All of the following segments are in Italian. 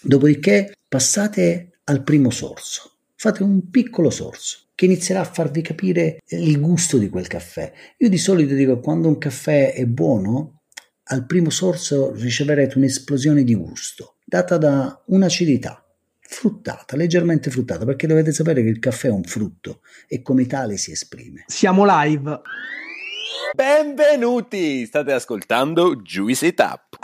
Dopodiché passate al primo sorso, fate un piccolo sorso che inizierà a farvi capire il gusto di quel caffè. Io di solito dico quando un caffè è buono, al primo sorso riceverete un'esplosione di gusto data da un'acidità fruttata, leggermente fruttata, perché dovete sapere che il caffè è un frutto e come tale si esprime. Siamo live. Benvenuti! State ascoltando Juicy Tap.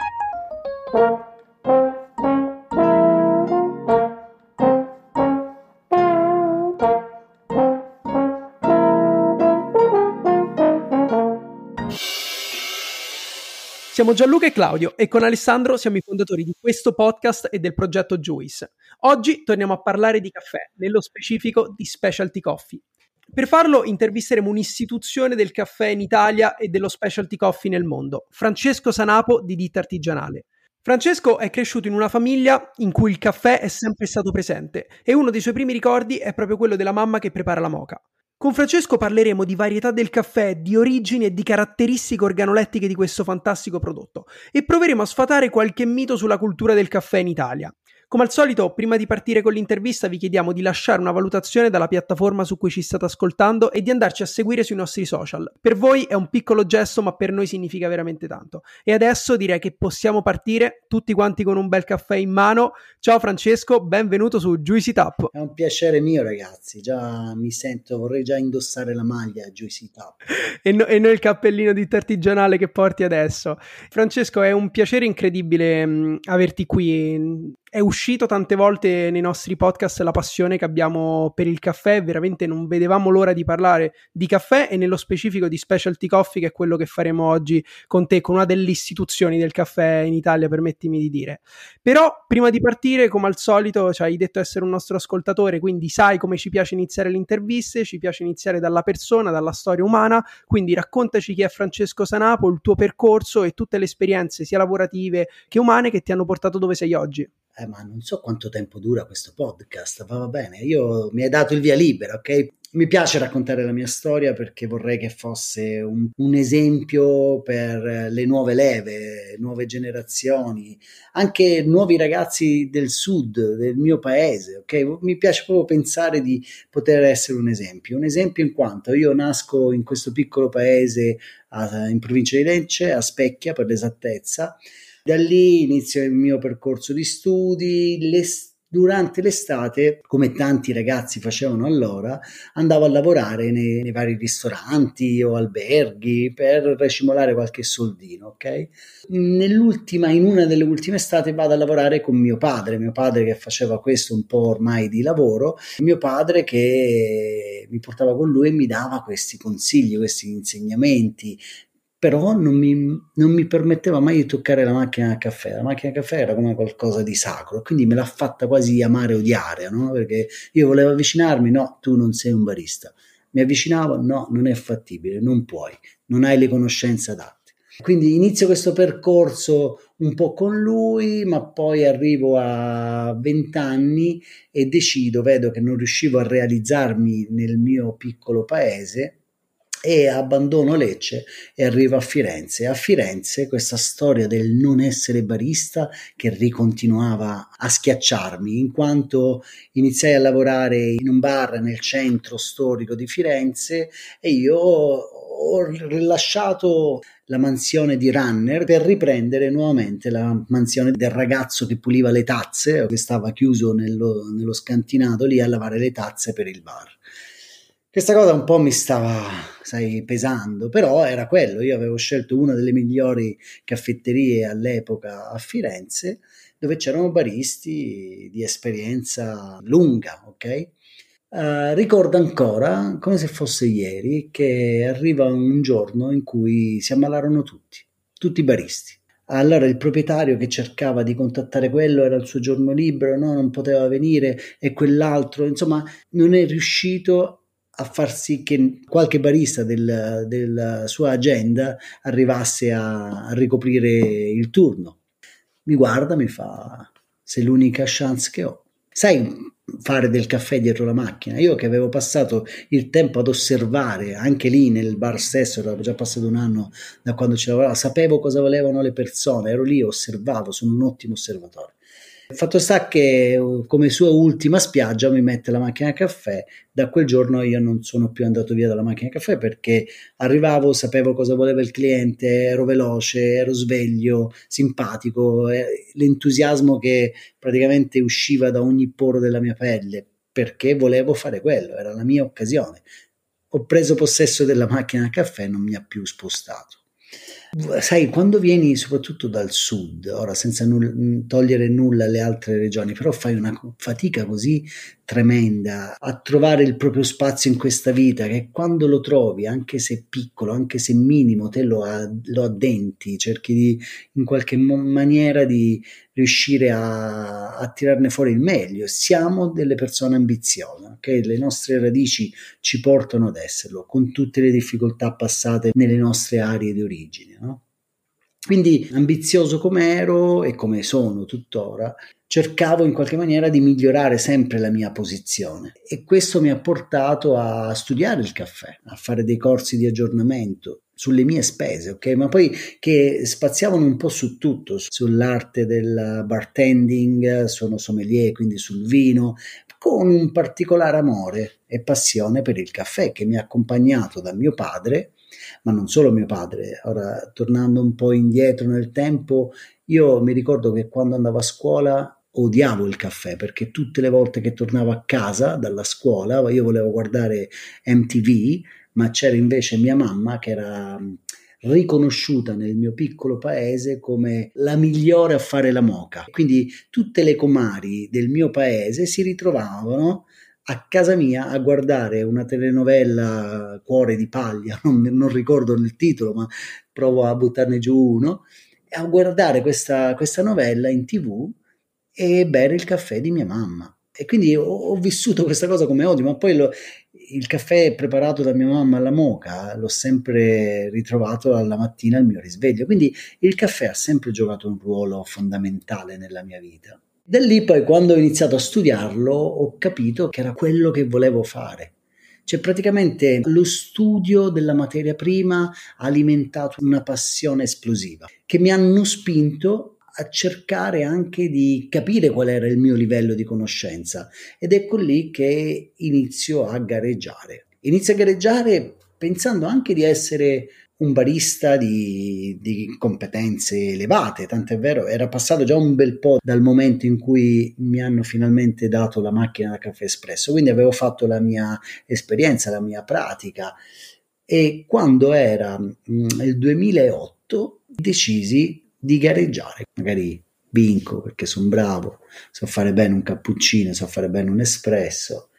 Siamo Gianluca e Claudio e con Alessandro siamo i fondatori di questo podcast e del progetto Juice. Oggi torniamo a parlare di caffè, nello specifico di specialty coffee. Per farlo intervisteremo un'istituzione del caffè in Italia e dello specialty coffee nel mondo, Francesco Sanapo di Ditta Artigianale. Francesco è cresciuto in una famiglia in cui il caffè è sempre stato presente e uno dei suoi primi ricordi è proprio quello della mamma che prepara la moca. Con Francesco parleremo di varietà del caffè, di origini e di caratteristiche organolettiche di questo fantastico prodotto e proveremo a sfatare qualche mito sulla cultura del caffè in Italia. Come al solito, prima di partire con l'intervista vi chiediamo di lasciare una valutazione dalla piattaforma su cui ci state ascoltando e di andarci a seguire sui nostri social. Per voi è un piccolo gesto, ma per noi significa veramente tanto. E adesso direi che possiamo partire tutti quanti con un bel caffè in mano. Ciao Francesco, benvenuto su Juicy Tap. È un piacere mio ragazzi, già mi sento, vorrei già indossare la maglia Juicy Tap. e, no, e noi il cappellino di artigianale che porti adesso. Francesco, è un piacere incredibile averti qui è uscito tante volte nei nostri podcast la passione che abbiamo per il caffè, veramente non vedevamo l'ora di parlare di caffè e nello specifico di specialty coffee, che è quello che faremo oggi con te, con una delle istituzioni del caffè in Italia, permettimi di dire. Però prima di partire, come al solito, ci hai detto essere un nostro ascoltatore, quindi sai come ci piace iniziare le interviste, ci piace iniziare dalla persona, dalla storia umana, quindi raccontaci chi è Francesco Sanapo, il tuo percorso e tutte le esperienze sia lavorative che umane che ti hanno portato dove sei oggi eh, ma non so quanto tempo dura questo podcast, va bene, io mi hai dato il via libera, ok? Mi piace raccontare la mia storia perché vorrei che fosse un, un, esempio per le nuove leve, nuove generazioni, anche nuovi ragazzi del sud, del mio paese, ok? Mi piace proprio pensare di poter essere un esempio, un esempio in quanto io nasco in questo piccolo paese a, in provincia di Lecce, a Specchia per l'esattezza, da lì inizio il mio percorso di studi, l'estate durante l'estate, come tanti ragazzi facevano allora, andavo a lavorare nei, nei, vari ristoranti o alberghi per recimolare qualche soldino, ok? Nell'ultima, in una delle ultime estate vado a lavorare con mio padre, mio padre che faceva questo un po' ormai di lavoro, mio padre che mi portava con lui e mi dava questi consigli, questi insegnamenti, però non mi, non mi, permetteva mai di toccare la macchina da caffè. La macchina da caffè era come qualcosa di sacro, quindi me l'ha fatta quasi amare e odiare, no? perché io volevo avvicinarmi, no, tu non sei un barista. Mi avvicinavo, no, non è fattibile, non puoi, non hai le conoscenze adatte. Quindi inizio questo percorso un po' con lui, ma poi arrivo a 20 anni e decido, vedo che non riuscivo a realizzarmi nel mio piccolo paese e abbandono Lecce e arrivo a Firenze. A Firenze questa storia del non essere barista che ricontinuava a schiacciarmi in quanto iniziai a lavorare in un bar nel centro storico di Firenze e io ho rilasciato la mansione di runner per riprendere nuovamente la mansione del ragazzo che puliva le tazze, che stava chiuso nello, nello scantinato lì a lavare le tazze per il bar. Questa cosa un po' mi stava, sai, pesando, però era quello. Io avevo scelto una delle migliori caffetterie all'epoca a Firenze, dove c'erano baristi di esperienza lunga, ok? Uh, ricordo ancora, come se fosse ieri, che arriva un giorno in cui si ammalarono tutti, tutti i baristi. Allora il proprietario che cercava di contattare quello era il suo giorno libero, no, non poteva venire e quell'altro, insomma, non è riuscito a far sì che qualche barista del, della sua agenda arrivasse a, a ricoprire il turno. Mi guarda, mi fa: Sei l'unica chance che ho. Sai fare del caffè dietro la macchina? Io che avevo passato il tempo ad osservare, anche lì nel bar stesso, era già passato un anno da quando ci lavoravo, sapevo cosa volevano le persone, ero lì, osservavo, sono un ottimo osservatore Fatto sta che come sua ultima spiaggia mi mette la macchina a caffè. Da quel giorno io non sono più andato via dalla macchina a caffè perché arrivavo, sapevo cosa voleva il cliente, ero veloce, ero sveglio, simpatico, l'entusiasmo che praticamente usciva da ogni poro della mia pelle perché volevo fare quello, era la mia occasione. Ho preso possesso della macchina a caffè e non mi ha più spostato. Sai, quando vieni soprattutto dal sud, ora senza null- togliere nulla alle altre regioni, però fai una fatica così tremenda a trovare il proprio spazio in questa vita che quando lo trovi, anche se piccolo, anche se minimo, te lo, a- lo addenti, cerchi di in qualche mo- maniera di riuscire a, a, tirarne fuori il meglio. Siamo delle persone ambiziose, ok? Le nostre radici ci portano ad esserlo, con tutte le difficoltà passate nelle nostre aree di origine, no? Quindi, ambizioso come ero e come sono tuttora, cercavo in qualche maniera di migliorare sempre la mia posizione e questo mi ha portato a studiare il caffè, a fare dei corsi di aggiornamento, sulle mie spese, ok? Ma poi che spaziavano un po' su tutto, sull'arte del bartending, sono sommelier, quindi sul vino, con un particolare amore e passione per il caffè che mi ha accompagnato da mio padre, ma non solo mio padre. Ora, tornando un po' indietro nel tempo, io mi ricordo che quando andavo a scuola odiavo il caffè perché tutte le volte che tornavo a casa dalla scuola io volevo guardare MTV ma c'era invece mia mamma che era riconosciuta nel mio piccolo paese come la migliore a fare la moca. Quindi tutte le comari del mio paese si ritrovavano a casa mia a guardare una telenovela Cuore di paglia, non, non ricordo il titolo, ma provo a buttarne giù uno, a guardare questa, questa novella in tv e bere il caffè di mia mamma. E quindi ho, ho vissuto questa cosa come odio, ma poi lo, il caffè preparato da mia mamma alla moca l'ho sempre ritrovato alla mattina al mio risveglio. Quindi il caffè ha sempre giocato un ruolo fondamentale nella mia vita. Da lì poi quando ho iniziato a studiarlo ho capito che era quello che volevo fare. Cioè praticamente lo studio della materia prima ha alimentato una passione esplosiva che mi hanno spinto a cercare anche di capire qual era il mio livello di conoscenza. Ed ecco lì che inizio a gareggiare. Inizio a gareggiare pensando anche di essere un barista di, di, competenze elevate, tant'è vero, era passato già un bel po' dal momento in cui mi hanno finalmente dato la macchina da caffè espresso, quindi avevo fatto la mia esperienza, la mia pratica. E quando era mm, il 2008 decisi di gareggiare. Magari vinco perché sono bravo, so fare bene un cappuccino, so fare bene un espresso.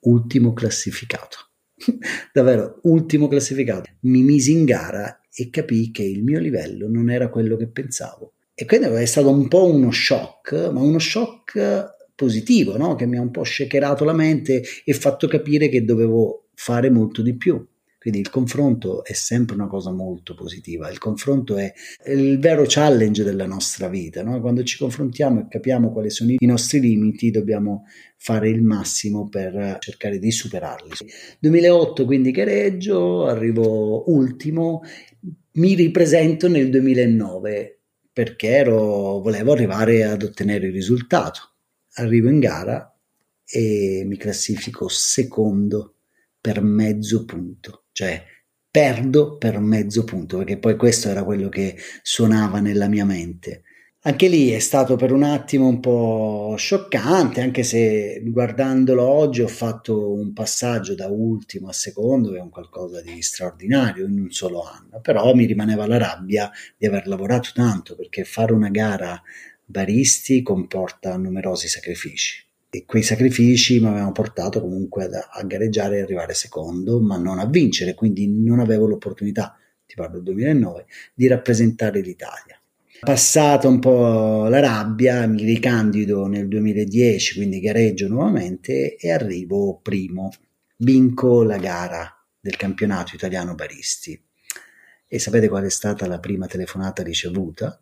Ultimo classificato. Davvero, ultimo classificato. Mi misi in gara e capii che il mio livello non era quello che pensavo. E quindi è stato un po' uno shock, ma uno shock positivo, no? che mi ha un po' shakerato la mente e fatto capire che dovevo fare molto di più. Quindi il confronto è sempre una cosa molto positiva, il confronto è il vero challenge della nostra vita, no? quando ci confrontiamo e capiamo quali sono i nostri limiti dobbiamo fare il massimo per cercare di superarli. 2008 quindi gareggio, arrivo ultimo, mi ripresento nel 2009 perché ero, volevo arrivare ad ottenere il risultato. Arrivo in gara e mi classifico secondo per mezzo punto cioè perdo per mezzo punto, perché poi questo era quello che suonava nella mia mente. Anche lì è stato per un attimo un po' scioccante, anche se guardandolo oggi ho fatto un passaggio da ultimo a secondo, che è un qualcosa di straordinario in un solo anno, però mi rimaneva la rabbia di aver lavorato tanto, perché fare una gara baristi comporta numerosi sacrifici e quei sacrifici mi avevano portato comunque a, a gareggiare e arrivare secondo, ma non a vincere, quindi non avevo l'opportunità, ti parlo del 2009, di rappresentare l'Italia. Passata un po' la rabbia, mi ricandido nel 2010, quindi gareggio nuovamente e arrivo primo. Vinco la gara del campionato italiano baristi. E sapete qual è stata la prima telefonata ricevuta?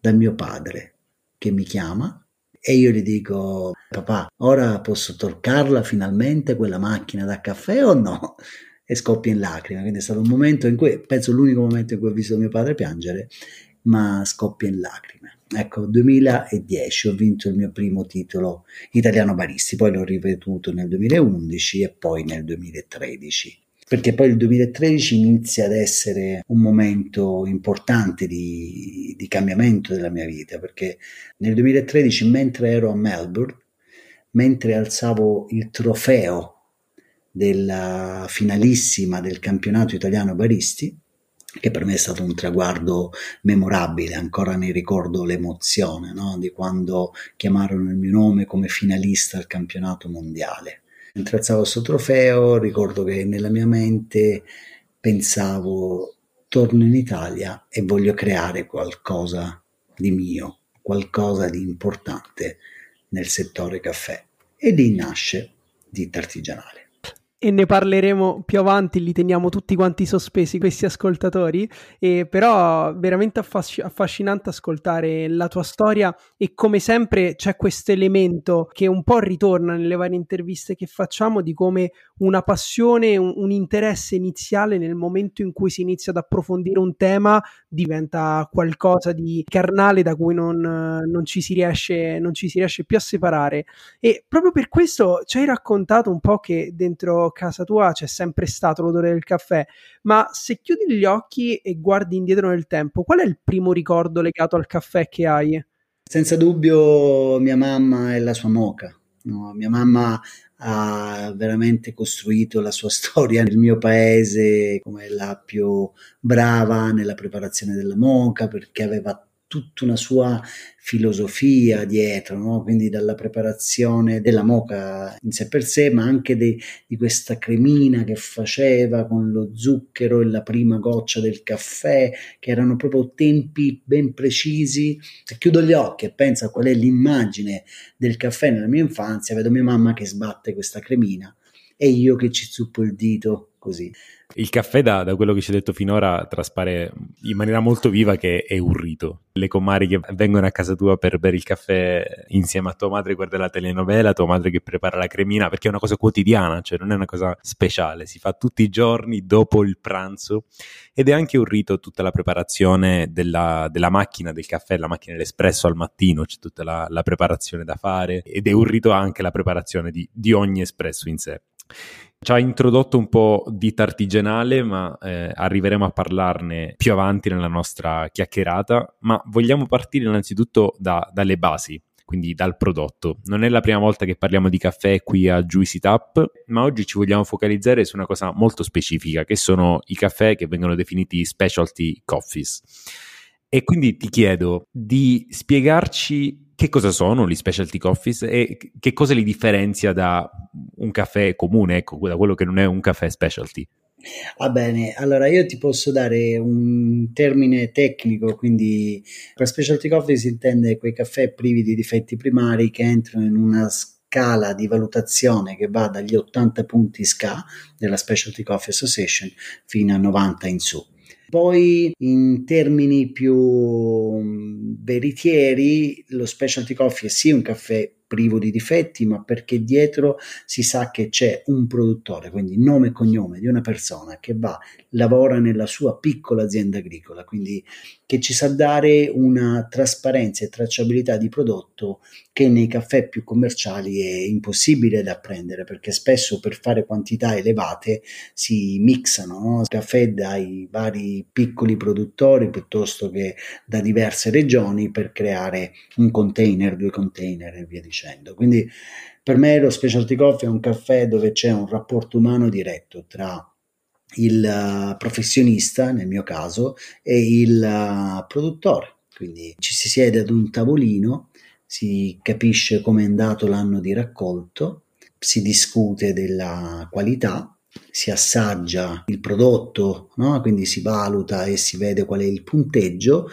Dal mio padre, che mi chiama e io gli dico, papà, ora posso toccarla finalmente quella macchina da caffè o no? E scoppia in lacrime. Quindi è stato un momento in cui, penso l'unico momento in cui ho visto mio padre piangere ma scoppia in lacrime. Ecco, 2010 ho vinto il mio primo titolo italiano baristi, poi l'ho ripetuto nel 2011 e poi nel 2013 perché poi il 2013 inizia ad essere un momento importante di, di, cambiamento della mia vita, perché nel 2013, mentre ero a Melbourne, mentre alzavo il trofeo della finalissima del campionato italiano baristi, che per me è stato un traguardo memorabile, ancora ne ricordo l'emozione no? di quando chiamarono il mio nome come finalista al campionato mondiale. Mentre alzavo questo trofeo ricordo che nella mia mente pensavo torno in Italia e voglio creare qualcosa di mio, qualcosa di importante nel settore caffè. E lì nasce Ditta Artigianale e ne parleremo più avanti, li teniamo tutti quanti sospesi questi ascoltatori, e però veramente affasc- affascinante ascoltare la tua storia. E come sempre c'è questo elemento che un po' ritorna nelle varie interviste che facciamo di come una passione, un, un interesse iniziale nel momento in cui si inizia ad approfondire un tema diventa qualcosa di carnale da cui non, non, ci si riesce, non ci si riesce più a separare. E proprio per questo ci hai raccontato un po' che dentro casa tua c'è sempre stato l'odore del caffè, ma se chiudi gli occhi e guardi indietro nel tempo, qual è il primo ricordo legato al caffè che hai? Senza dubbio mia mamma e la sua moca. No, mia mamma ha veramente costruito la sua storia nel mio paese come la più brava nella preparazione della moca perché aveva tutta una sua filosofia dietro, no? quindi dalla preparazione della moca in sé per sé, ma anche de, di questa cremina che faceva con lo zucchero e la prima goccia del caffè, che erano proprio tempi ben precisi. Se chiudo gli occhi e penso a qual è l'immagine del caffè nella mia infanzia, vedo mia mamma che sbatte questa cremina e io che ci zuppo il dito così. Il caffè, da, da, quello che ci hai detto finora, traspare in maniera molto viva che è un rito. Le comari che vengono a casa tua per bere il caffè insieme a tua madre guarda la telenovela, tua madre che prepara la cremina, perché è una cosa quotidiana, cioè non è una cosa speciale, si fa tutti i giorni dopo il pranzo ed è anche un rito tutta la preparazione della, della macchina del caffè, la macchina dell'espresso al mattino, c'è tutta la, la preparazione da fare ed è un rito anche la preparazione di, di ogni espresso in sé. Ci ha introdotto un po' di artigianale, ma eh, arriveremo a parlarne più avanti nella nostra chiacchierata. Ma vogliamo partire innanzitutto da, dalle basi, quindi dal prodotto. Non è la prima volta che parliamo di caffè qui a Juicy Tap, ma oggi ci vogliamo focalizzare su una cosa molto specifica, che sono i caffè che vengono definiti specialty coffees. E quindi ti chiedo di spiegarci che cosa sono gli specialty coffees e che cosa li differenzia da un caffè comune, ecco, da quello che non è un caffè specialty? Va bene, allora io ti posso dare un termine tecnico, quindi per specialty coffee si intende quei caffè privi di difetti primari che entrano in una scala di valutazione che va dagli 80 punti SCA della Specialty Coffee Association fino a 90 in su. Poi in termini più mm, veritieri, lo specialty coffee è sì un caffè privo di difetti, ma perché dietro si sa che c'è un produttore, quindi nome e cognome di una persona che va, lavora nella sua piccola azienda agricola, quindi che ci sa dare una trasparenza e tracciabilità di prodotto che nei caffè più commerciali è impossibile da prendere perché spesso per fare quantità elevate si mixano no? caffè dai vari piccoli produttori piuttosto che da diverse regioni per creare un container, due container e via dicendo. Quindi per me lo specialty coffee è un caffè dove c'è un rapporto umano diretto tra il uh, professionista, nel mio caso, e il uh, produttore. Quindi ci si siede ad un tavolino, si capisce come è andato l'anno di raccolto, si discute della qualità, si assaggia il prodotto, no? quindi si valuta e si vede qual è il punteggio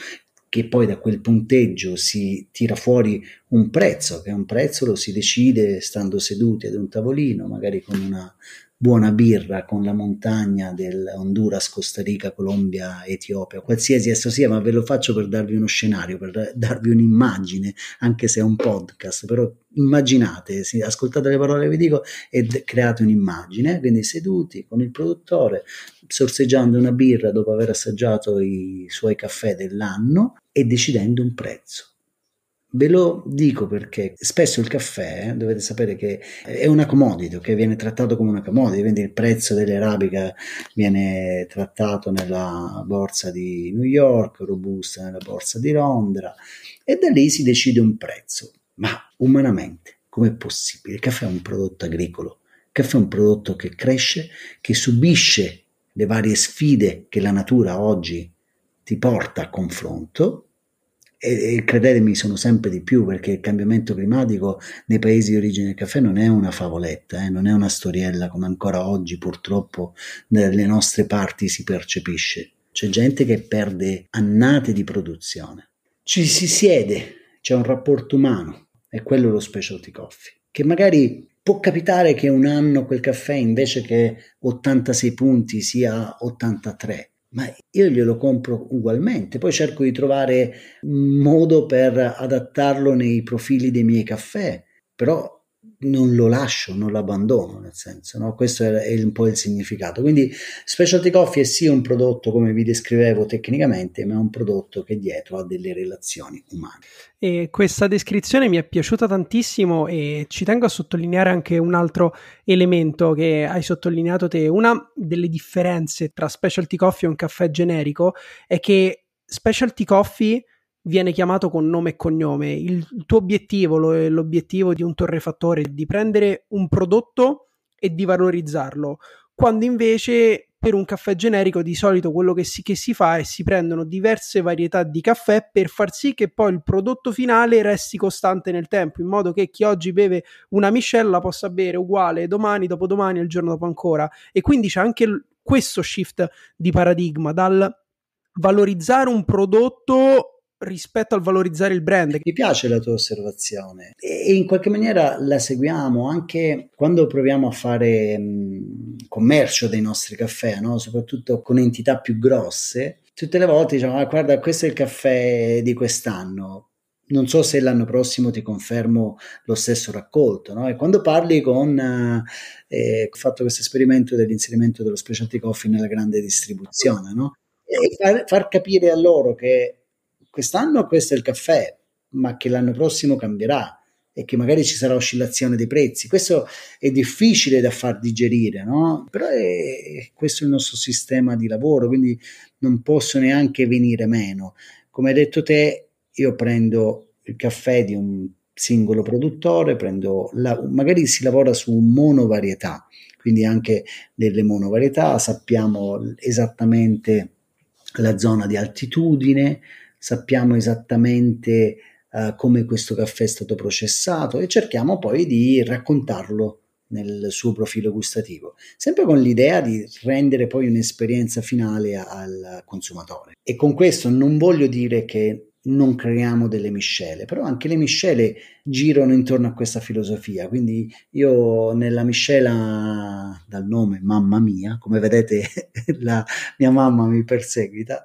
che poi da quel punteggio si tira fuori un prezzo, che un prezzo lo si decide stando seduti ad un tavolino, magari con una buona birra con la montagna del Honduras, Costa Rica, Colombia, Etiopia, qualsiasi esso sia, ma ve lo faccio per darvi uno scenario, per darvi un'immagine, anche se è un podcast, però immaginate, ascoltate le parole che vi dico e create un'immagine, quindi seduti con il produttore, sorseggiando una birra dopo aver assaggiato i suoi caffè dell'anno e decidendo un prezzo Ve lo dico perché spesso il caffè, eh, dovete sapere che è una commodity, che viene trattato come una commodity, quindi il prezzo dell'arabica viene trattato nella borsa di New York, robusta nella borsa di Londra e da lì si decide un prezzo. Ma umanamente, com'è possibile? Il caffè è un prodotto agricolo, il caffè è un prodotto che cresce, che subisce le varie sfide che la natura oggi ti porta a confronto e, e, credetemi sono sempre di più perché il cambiamento climatico nei paesi di origine del caffè non è una favoletta, eh, non è una storiella come ancora oggi purtroppo nelle nostre parti si percepisce. C'è gente che perde annate di produzione. Ci si siede, c'è un rapporto umano, è quello lo specialty coffee, che magari può capitare che un anno quel caffè invece che 86 punti sia 83 ma io glielo compro ugualmente. Poi cerco di trovare un modo per adattarlo nei profili dei miei caffè, però non lo lascio, non lo abbandono, nel senso, no? questo è, è, un po' il significato. Quindi Specialty Coffee è sì un prodotto, come vi descrivevo tecnicamente, ma è un prodotto che dietro ha delle relazioni umane. E questa descrizione mi è piaciuta tantissimo e ci tengo a sottolineare anche un altro elemento che hai sottolineato te. Una delle differenze tra Specialty Coffee e un caffè generico è che Specialty Coffee viene chiamato con nome e cognome. Il, tuo obiettivo, lo, l'obiettivo di un torrefattore, è di prendere un prodotto e di valorizzarlo, quando invece per un caffè generico di solito quello che si, che si fa è si prendono diverse varietà di caffè per far sì che poi il prodotto finale resti costante nel tempo, in modo che chi oggi beve una miscela possa bere uguale domani, dopodomani e il giorno dopo ancora. E quindi c'è anche questo shift di paradigma dal valorizzare un prodotto rispetto al valorizzare il brand. Mi piace la tua osservazione e in qualche maniera la seguiamo anche quando proviamo a fare mh, commercio dei nostri caffè, no? soprattutto con entità più grosse. Tutte le volte diciamo, ah, guarda, questo è il caffè di quest'anno, non so se l'anno prossimo ti confermo lo stesso raccolto. No? E quando parli con, eh, ho fatto questo esperimento dell'inserimento dello specialty coffee nella grande distribuzione, no? e far, far, capire a loro che quest'anno questo è il caffè, ma che l'anno prossimo cambierà e che magari ci sarà oscillazione dei prezzi. Questo è difficile da far digerire, no? Però è, questo il nostro sistema di lavoro, quindi non posso neanche venire meno. Come hai detto te, io prendo il caffè di un singolo produttore, prendo la, magari si lavora su monovarietà, quindi anche delle monovarietà, sappiamo esattamente la zona di altitudine, sappiamo esattamente uh, come questo caffè è stato processato e cerchiamo poi di raccontarlo nel suo profilo gustativo, sempre con l'idea di rendere poi un'esperienza finale al consumatore. E con questo non voglio dire che non creiamo delle miscele, però anche le miscele girano intorno a questa filosofia. Quindi io nella miscela dal nome Mamma Mia, come vedete la mia mamma mi perseguita,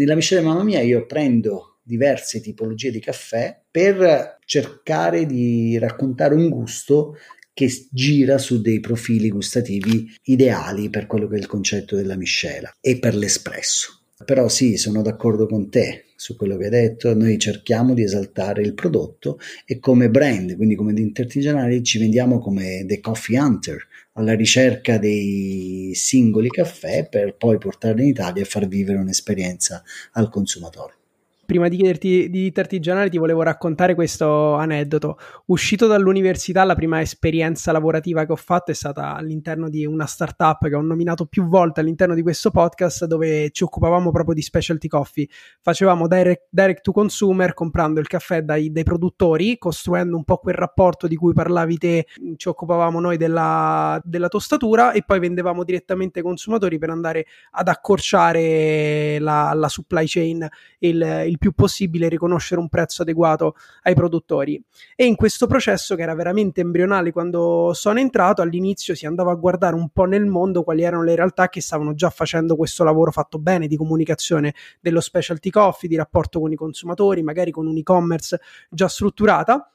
nella miscela Mamma Mia io prendo diverse tipologie di caffè per cercare di raccontare un gusto che gira su dei profili gustativi ideali per quello che è il concetto della miscela e per l'espresso. Però sì, sono d'accordo con te su quello che hai detto, noi cerchiamo di esaltare il prodotto e come brand, quindi come enti artigianali, ci vendiamo come The Coffee Hunter, alla ricerca dei singoli caffè per poi portarli in Italia e far vivere un'esperienza al consumatore prima di chiederti di artigianale ti volevo raccontare questo aneddoto. Uscito dall'università, la prima esperienza lavorativa che ho fatto è stata all'interno di una startup che ho nominato più volte all'interno di questo podcast dove ci occupavamo proprio di specialty coffee. Facevamo direct, direct to consumer comprando il caffè dai, dai, produttori, costruendo un po' quel rapporto di cui parlavi te, ci occupavamo noi della, della tostatura e poi vendevamo direttamente ai consumatori per andare ad accorciare la, la supply chain, il, il più possibile riconoscere un prezzo adeguato ai produttori. E in questo processo, che era veramente embrionale quando sono entrato, all'inizio si andava a guardare un po' nel mondo quali erano le realtà che stavano già facendo questo lavoro fatto bene di comunicazione dello specialty coffee, di rapporto con i consumatori, magari con un e-commerce già strutturata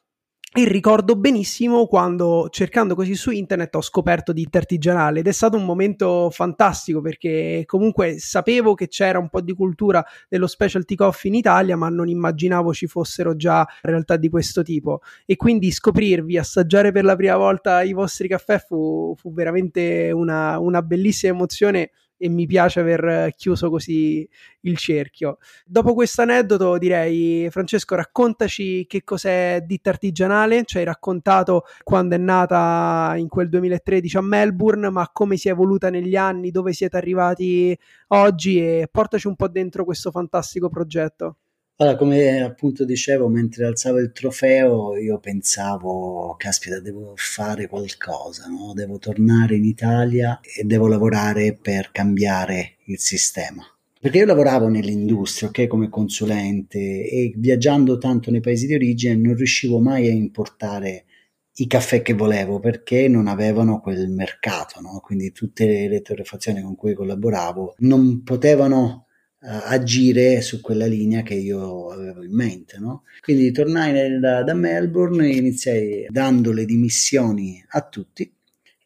e ricordo benissimo quando cercando così su internet ho scoperto di artigianale. Ed è stato un momento fantastico perché comunque sapevo che c'era un po' di cultura dello specialty coffee in Italia ma non immaginavo ci fossero già realtà di questo tipo. E quindi scoprirvi, assaggiare per la prima volta i vostri caffè fu, fu veramente una, una bellissima emozione e mi piace aver chiuso così il cerchio. Dopo questo aneddoto direi Francesco raccontaci che cos'è ditta artigianale, ci hai raccontato quando è nata in quel 2013 a Melbourne, ma come si è evoluta negli anni, dove siete arrivati oggi e portaci un po' dentro questo fantastico progetto. Allora, come appunto dicevo, mentre alzavo il trofeo, io pensavo, caspita, devo fare qualcosa, no? devo tornare in Italia e devo lavorare per cambiare il sistema. Perché io lavoravo nell'industria, ok, come consulente e viaggiando tanto nei paesi di origine non riuscivo mai a importare i caffè che volevo perché non avevano quel mercato, no? quindi tutte le torrefazioni con cui collaboravo non potevano agire su quella linea che io avevo in mente. No? Quindi tornai nel, da Melbourne e iniziai dando le dimissioni a tutti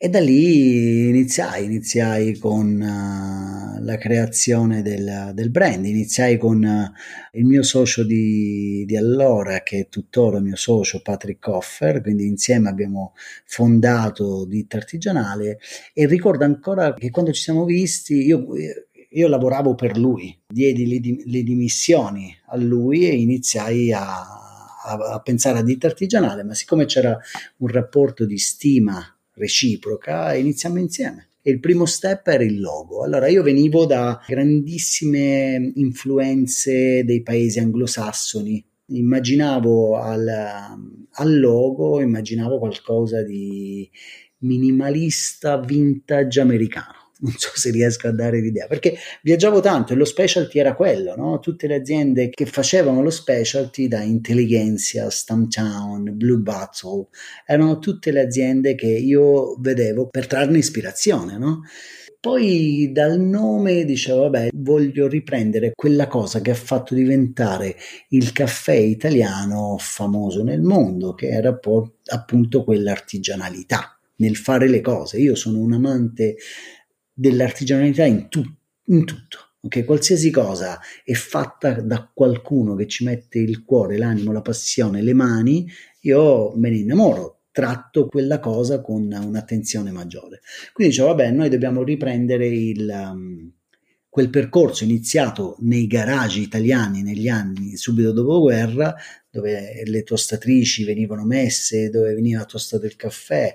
e da lì iniziai, iniziai con uh, la creazione del, del, brand, iniziai con uh, il mio socio di, di, allora, che è tuttora mio socio, Patrick Coffer, quindi insieme abbiamo fondato Ditta Artigianale e ricordo ancora che quando ci siamo visti, io io lavoravo per lui, diedi le, le dimissioni a lui e iniziai a, a, a pensare a ditta artigianale, ma siccome c'era un rapporto di stima reciproca, iniziamo insieme. Il primo step era il logo. Allora io venivo da grandissime influenze dei paesi anglosassoni, immaginavo al, al logo, immaginavo qualcosa di minimalista vintage americano non so se riesco a dare l'idea, perché viaggiavo tanto e lo specialty era quello, no? tutte le aziende che facevano lo specialty da Intelligentsia, Stumptown, Blue Bottle, erano tutte le aziende che io vedevo per trarne ispirazione, no? Poi dal nome dicevo, vabbè, voglio riprendere quella cosa che ha fatto diventare il caffè italiano famoso nel mondo, che era appunto quell'artigianalità nel fare le cose. Io sono un amante dell'artigianalità in, tu, in tutto. Okay? Qualsiasi cosa è fatta da qualcuno che ci mette il cuore, l'animo, la passione, le mani, io me ne innamoro, tratto quella cosa con un'attenzione maggiore. Quindi dicevo, vabbè, noi dobbiamo riprendere il, um, quel percorso iniziato nei garagi italiani negli anni subito dopo guerra, dove le tostatrici venivano messe, dove veniva tostato il caffè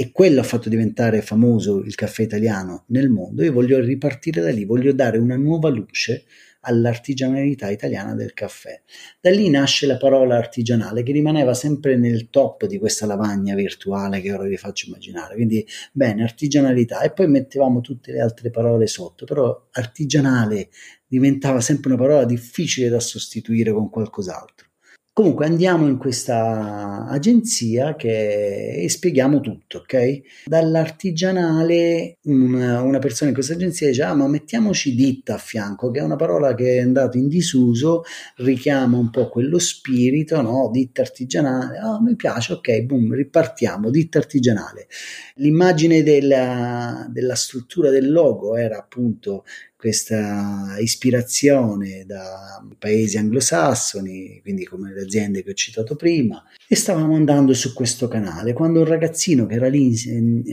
e quello ha fatto diventare famoso il caffè italiano nel mondo, io voglio ripartire da lì, voglio dare una nuova luce all'artigianalità italiana del caffè. Da lì nasce la parola artigianale che rimaneva sempre nel top di questa lavagna virtuale che ora vi faccio immaginare. Quindi, bene, artigianalità e poi mettevamo tutte le altre parole sotto, però artigianale diventava sempre una parola difficile da sostituire con qualcos'altro. Comunque andiamo in questa agenzia che, e spieghiamo tutto, ok? Dall'artigianale una, una persona in questa agenzia dice ah ma mettiamoci ditta a fianco, che è una parola che è andata in disuso, richiama un po' quello spirito, no? Ditta artigianale, ah oh, mi piace, ok, boom, ripartiamo, ditta artigianale. L'immagine della, della struttura del logo era appunto questa ispirazione da paesi anglosassoni, quindi come le aziende che ho citato prima, e stavamo andando su questo canale. Quando un ragazzino che era lì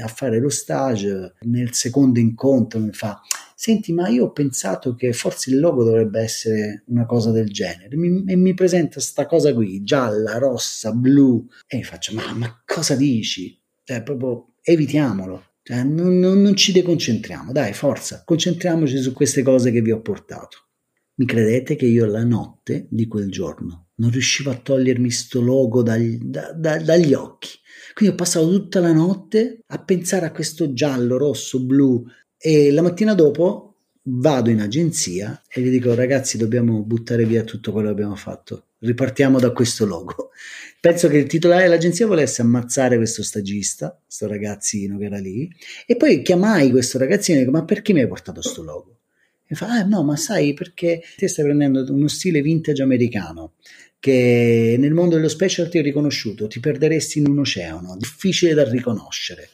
a fare lo stage, nel secondo incontro mi fa senti ma io ho pensato che forse il logo dovrebbe essere una cosa del genere mi, e mi presenta sta cosa qui gialla, rossa, blu e mi faccio ma, ma cosa dici? Cioè proprio evitiamolo cioè, non, non, non ci deconcentriamo, dai, forza, concentriamoci su queste cose che vi ho portato. Mi credete che io la notte di quel giorno non riuscivo a togliermi sto logo dagli, da, da, dagli occhi. Quindi ho passato tutta la notte a pensare a questo giallo, rosso, blu e la mattina dopo vado in agenzia e gli dico ragazzi dobbiamo buttare via tutto quello che abbiamo fatto, ripartiamo da questo logo. Penso che il titolare dell'agenzia volesse ammazzare questo stagista, questo ragazzino che era lì, e poi chiamai questo ragazzino e dico ma perché mi hai portato questo logo? E fa, ah no, ma sai perché te stai prendendo uno stile vintage americano che nel mondo dello specialty ho riconosciuto, ti perderesti in un oceano, difficile da riconoscere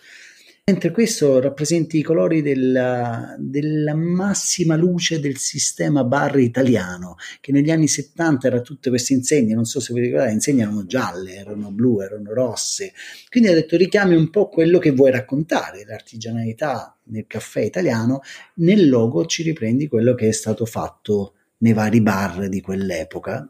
mentre questo rappresenta i colori della, della, massima luce del sistema bar italiano, che negli anni 70 era tutte queste insegne, non so se vi ricordate, le insegne erano gialle, erano blu, erano rosse, quindi ha detto richiami un po' quello che vuoi raccontare, l'artigianalità nel caffè italiano, nel logo ci riprendi quello che è stato fatto nei vari bar di quell'epoca.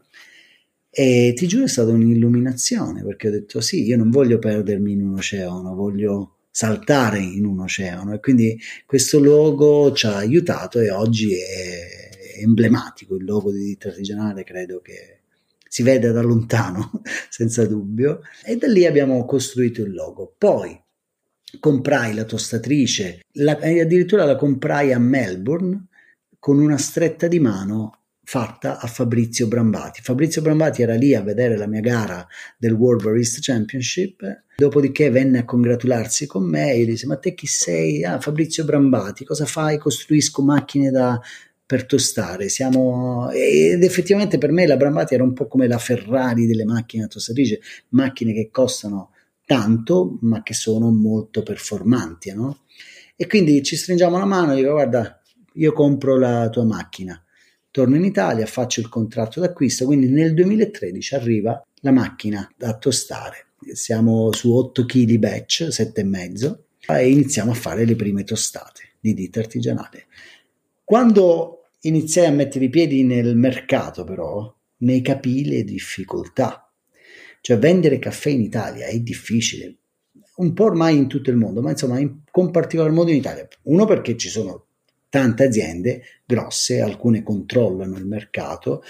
E ti giuro è stata un'illuminazione perché ho detto sì, io non voglio perdermi in un oceano, voglio saltare in un oceano. E quindi questo logo ci ha aiutato e oggi è emblematico il logo di ditta artigianale credo che si vede da lontano senza dubbio. E da lì abbiamo costruito il logo. Poi comprai la tostatrice la, addirittura la comprai a Melbourne con una stretta di mano fatta a Fabrizio Brambati. Fabrizio Brambati era lì a vedere la mia gara del World Barista Championship, dopodiché venne a congratularsi con me e disse ma te chi sei? Ah, Fabrizio Brambati, cosa fai? Costruisco macchine da, per tostare. Siamo... Ed effettivamente per me la Brambati era un po' come la Ferrari delle macchine a tostatrice, macchine che costano tanto ma che sono molto performanti, no? E quindi ci stringiamo la mano e dico guarda, io compro la tua macchina torno in Italia, faccio il contratto d'acquisto, quindi nel 2013 arriva la macchina da tostare. Siamo su 8 kg batch, 7,5 e iniziamo a fare le prime tostate di ditta artigianale. Quando iniziai a mettere i piedi nel mercato però, ne capii le difficoltà. Cioè vendere caffè in Italia è difficile, un po' ormai in tutto il mondo, ma insomma in, con particolar modo in Italia. Uno perché ci sono tante aziende grosse, alcune controllano il mercato.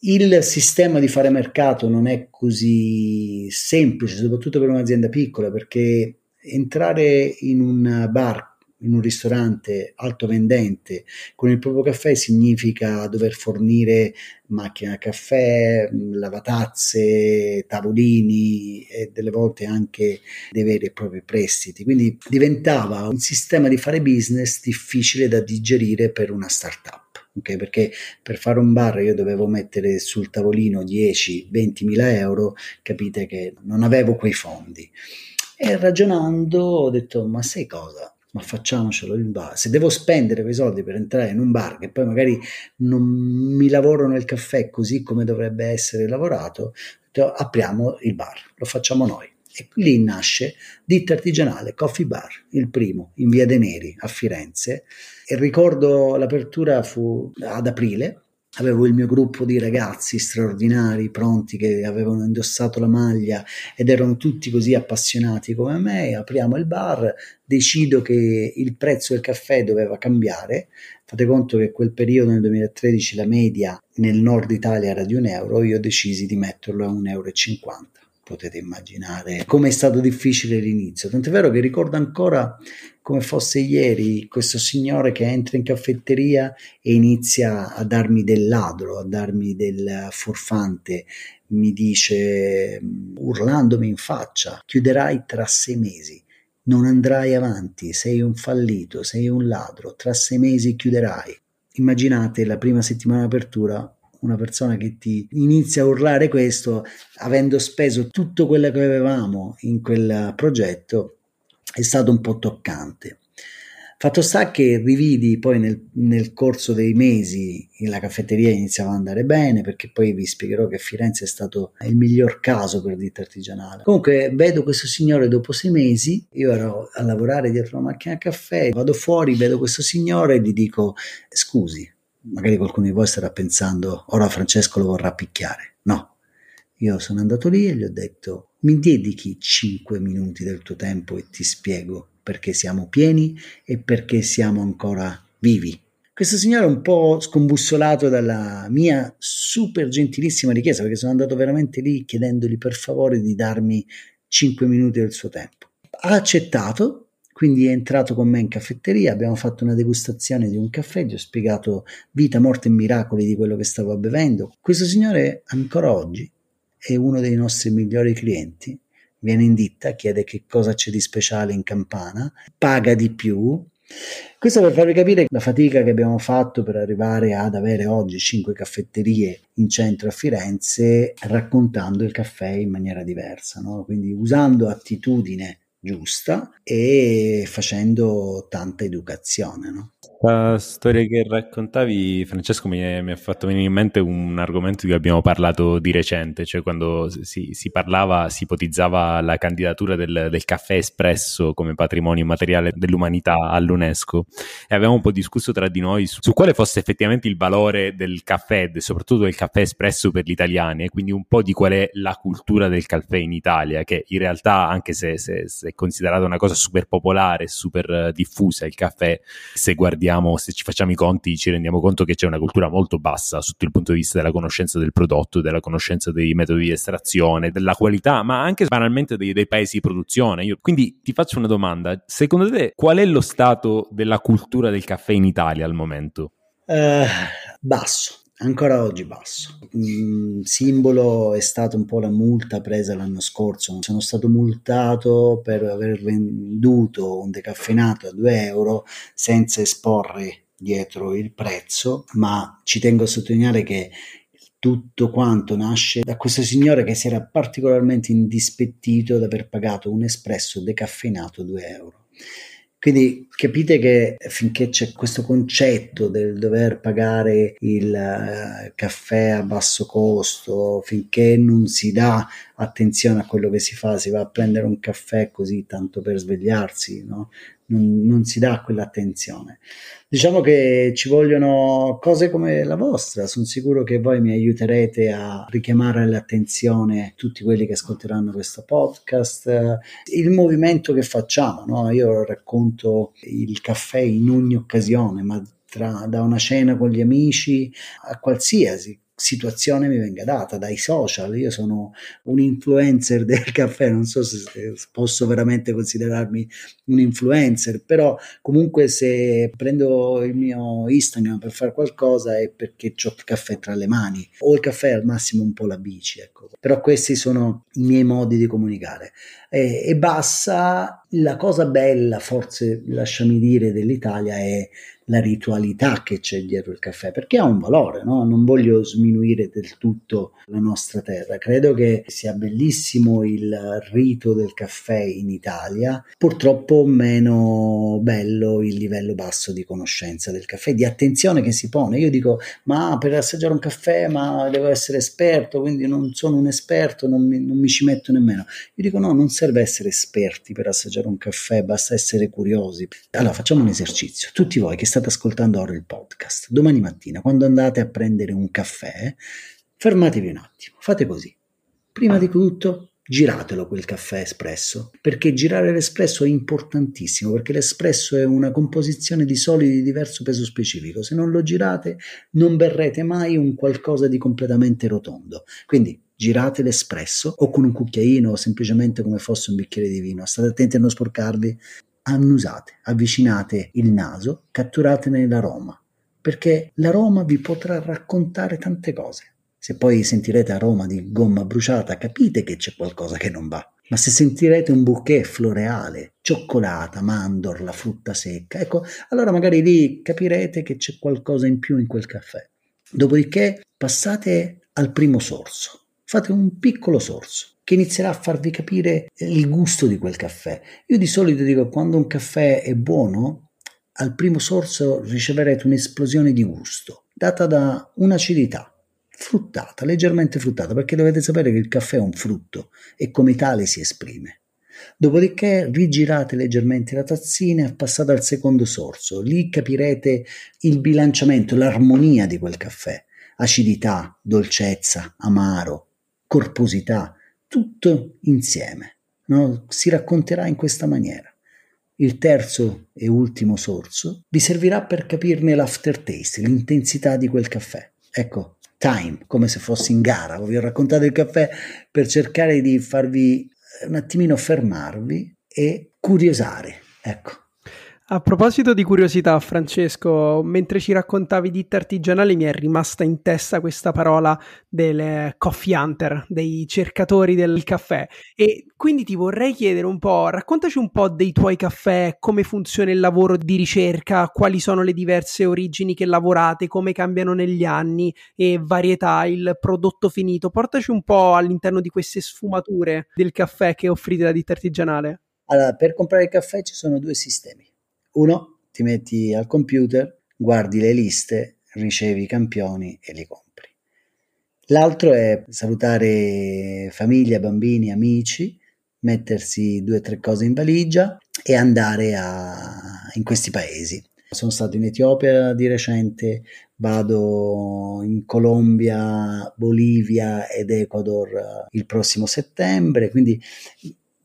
Il sistema di fare mercato non è così semplice, soprattutto per un'azienda piccola, perché entrare in un bar in un ristorante alto vendente con il proprio caffè significa dover fornire macchina caffè, lavatazze, tavolini e delle volte anche dei veri e propri prestiti. Quindi diventava un sistema di fare business difficile da digerire per una startup. Okay, perché per fare un bar io dovevo mettere sul tavolino 10-20 mila euro, capite che non avevo quei fondi. E ragionando ho detto, ma sai cosa? Ma facciamocelo in bar. Se devo spendere quei soldi per entrare in un bar che poi magari non mi lavorano il caffè così come dovrebbe essere lavorato, apriamo il bar, lo facciamo noi. E lì nasce Ditta Artigianale Coffee Bar, il primo, in via De Neri a Firenze. E ricordo l'apertura fu ad aprile, avevo il mio gruppo di ragazzi straordinari, pronti, che avevano indossato la maglia ed erano tutti così appassionati come me. Apriamo il bar, decido che il prezzo del caffè doveva cambiare. Fate conto che quel periodo nel 2013 la media nel nord Italia era di un euro, io decisi di metterlo a 1,50 euro potete immaginare come è stato difficile l'inizio. Tant'è vero che ricordo ancora come fosse ieri questo signore che entra in caffetteria e inizia a darmi del ladro, a darmi del furfante, mi dice urlandomi in faccia, chiuderai tra sei mesi. Non andrai avanti, sei un fallito, sei un ladro, tra sei mesi chiuderai. Immaginate la prima settimana d'apertura una persona che ti inizia a urlare questo, avendo speso tutto quello che avevamo in quel progetto, è stato un po' toccante. Fatto sta che rividi poi nel, nel, corso dei mesi la caffetteria iniziava ad andare bene perché poi vi spiegherò che Firenze è stato il miglior caso per ditta artigianale. Comunque vedo questo signore dopo sei mesi, io ero a lavorare dietro una macchina a caffè, vado fuori, vedo questo signore e gli dico scusi, magari qualcuno di voi starà pensando ora Francesco lo vorrà picchiare. No, io sono andato lì e gli ho detto mi dedichi 5 minuti del tuo tempo e ti spiego perché siamo pieni e perché siamo ancora vivi. Questo signore è un po' scombussolato dalla mia super gentilissima richiesta perché sono andato veramente lì chiedendogli per favore di darmi 5 minuti del suo tempo. Ha accettato Quindi è entrato con me in caffetteria, abbiamo fatto una degustazione di un caffè, gli ho spiegato vita, morte e miracoli di quello che stavo bevendo. Questo signore ancora oggi è uno dei nostri migliori clienti, viene in ditta, chiede che cosa c'è di speciale in campana, paga di più. Questo per farvi capire la fatica che abbiamo fatto per arrivare ad avere oggi cinque caffetterie in centro a Firenze, raccontando il caffè in maniera diversa, no? quindi usando attitudine giusta e facendo tanta educazione. No? La storia che raccontavi, Francesco, mi, è, mi, ha fatto venire in mente un argomento di cui abbiamo parlato di recente, cioè quando si, si parlava, si ipotizzava la candidatura del, del, caffè espresso come patrimonio immateriale dell'umanità all'UNESCO. E avevamo un po' discusso tra di noi su, su quale fosse effettivamente il valore del caffè, soprattutto del caffè espresso per gli italiani e quindi un po' di qual è la cultura del caffè in Italia, che in realtà anche se, se, se è considerata una cosa super popolare, super diffusa il caffè, se guardiamo vediamo, se ci facciamo i conti, ci rendiamo conto che c'è una cultura molto bassa sotto il punto di vista della conoscenza del prodotto, della conoscenza dei metodi di estrazione, della qualità, ma anche banalmente dei, dei paesi di produzione. Io, quindi ti faccio una domanda: secondo te qual è lo stato della cultura del caffè in Italia al momento? Uh, basso ancora oggi basso. Il simbolo è stata un po' la multa presa l'anno scorso. Sono stato multato per aver venduto un decaffeinato a 2 euro senza esporre dietro il prezzo, ma ci tengo a sottolineare che tutto quanto nasce da questo signore che si era particolarmente indispettito di aver pagato un espresso decaffeinato a 2 euro. Quindi capite che finché c'è questo concetto del dover pagare il uh, caffè a basso costo, finché non si dà attenzione a quello che si fa, si va a prendere un caffè così tanto per svegliarsi, no? Non, non, si dà quell'attenzione. Diciamo che ci vogliono cose come la vostra, sono sicuro che voi mi aiuterete a richiamare l'attenzione tutti quelli che ascolteranno questo podcast, il movimento che facciamo, no? io racconto il caffè in ogni occasione, ma tra, da una cena con gli amici a qualsiasi situazione mi venga data dai social. Io sono un influencer del caffè, non so se posso veramente considerarmi un influencer, però comunque se prendo il mio Instagram per fare qualcosa è perché ho il caffè tra le mani o il caffè al massimo un po' la bici, ecco. Però questi sono i miei modi di comunicare. E, e bassa, la cosa bella, forse lasciami dire, dell'Italia è la ritualità che c'è dietro il caffè, perché ha un valore, no? non voglio sminuire del tutto la nostra terra, credo che sia bellissimo il rito del caffè in Italia, purtroppo meno bello il livello basso di conoscenza del caffè, di attenzione che si pone. Io dico, ma per assaggiare un caffè, ma devo essere esperto, quindi non sono un esperto, non mi, non mi ci metto nemmeno. Io dico, no, non serve essere esperti per assaggiare un caffè, basta essere curiosi. Allora facciamo un esercizio, tutti voi che state ascoltando ora il podcast, domani mattina, quando andate a prendere un caffè, fermatevi un attimo, fate così. Prima di tutto, giratelo quel caffè espresso, perché girare l'espresso è importantissimo, perché l'espresso è una composizione di solidi di diverso peso specifico. Se non lo girate, non berrete mai un qualcosa di completamente rotondo. Quindi girate l'espresso o con un cucchiaino o semplicemente come fosse un bicchiere di vino. State attenti a non sporcarvi annusate, avvicinate il naso, catturatene l'aroma, perché l'aroma vi potrà raccontare tante cose. Se poi sentirete aroma di gomma bruciata, capite che c'è qualcosa che non va. Ma se sentirete un bouquet floreale, cioccolata, mandorla, frutta secca, ecco, allora magari lì capirete che c'è qualcosa in più in quel caffè. Dopodiché passate al primo sorso. Fate un piccolo sorso che inizierà a farvi capire il gusto di quel caffè. Io di solito dico quando un caffè è buono, al primo sorso riceverete un'esplosione di gusto data da un'acidità fruttata, leggermente fruttata, perché dovete sapere che il caffè è un frutto e come tale si esprime. Dopodiché rigirate leggermente la tazzina e passate al secondo sorso. Lì capirete il bilanciamento, l'armonia di quel caffè. Acidità, dolcezza, amaro, corposità, tutto insieme. No? Si racconterà in questa maniera. Il terzo e ultimo sorso vi servirà per capirne l'aftertaste, l'intensità di quel caffè. Ecco, time, come se fossi in gara. Vi ho raccontato il caffè per cercare di farvi un attimino fermarvi e curiosare Ecco. A proposito di curiosità, Francesco, mentre ci raccontavi ditta artigianale mi è rimasta in testa questa parola del coffee hunter, dei cercatori del caffè. E quindi ti vorrei chiedere un po', raccontaci un po' dei tuoi caffè, come funziona il lavoro di ricerca, quali sono le diverse origini che lavorate, come cambiano negli anni e varietà, il prodotto finito. Portaci un po' all'interno di queste sfumature del caffè che offrite da ditta artigianale. Allora, per comprare il caffè ci sono due sistemi uno, ti metti al computer, guardi le liste, ricevi i campioni e li compri. L'altro è salutare famiglia, bambini, amici, mettersi due o tre cose in valigia e andare a, in questi paesi. Sono stato in Etiopia di recente, vado in Colombia, Bolivia ed Ecuador il prossimo settembre, quindi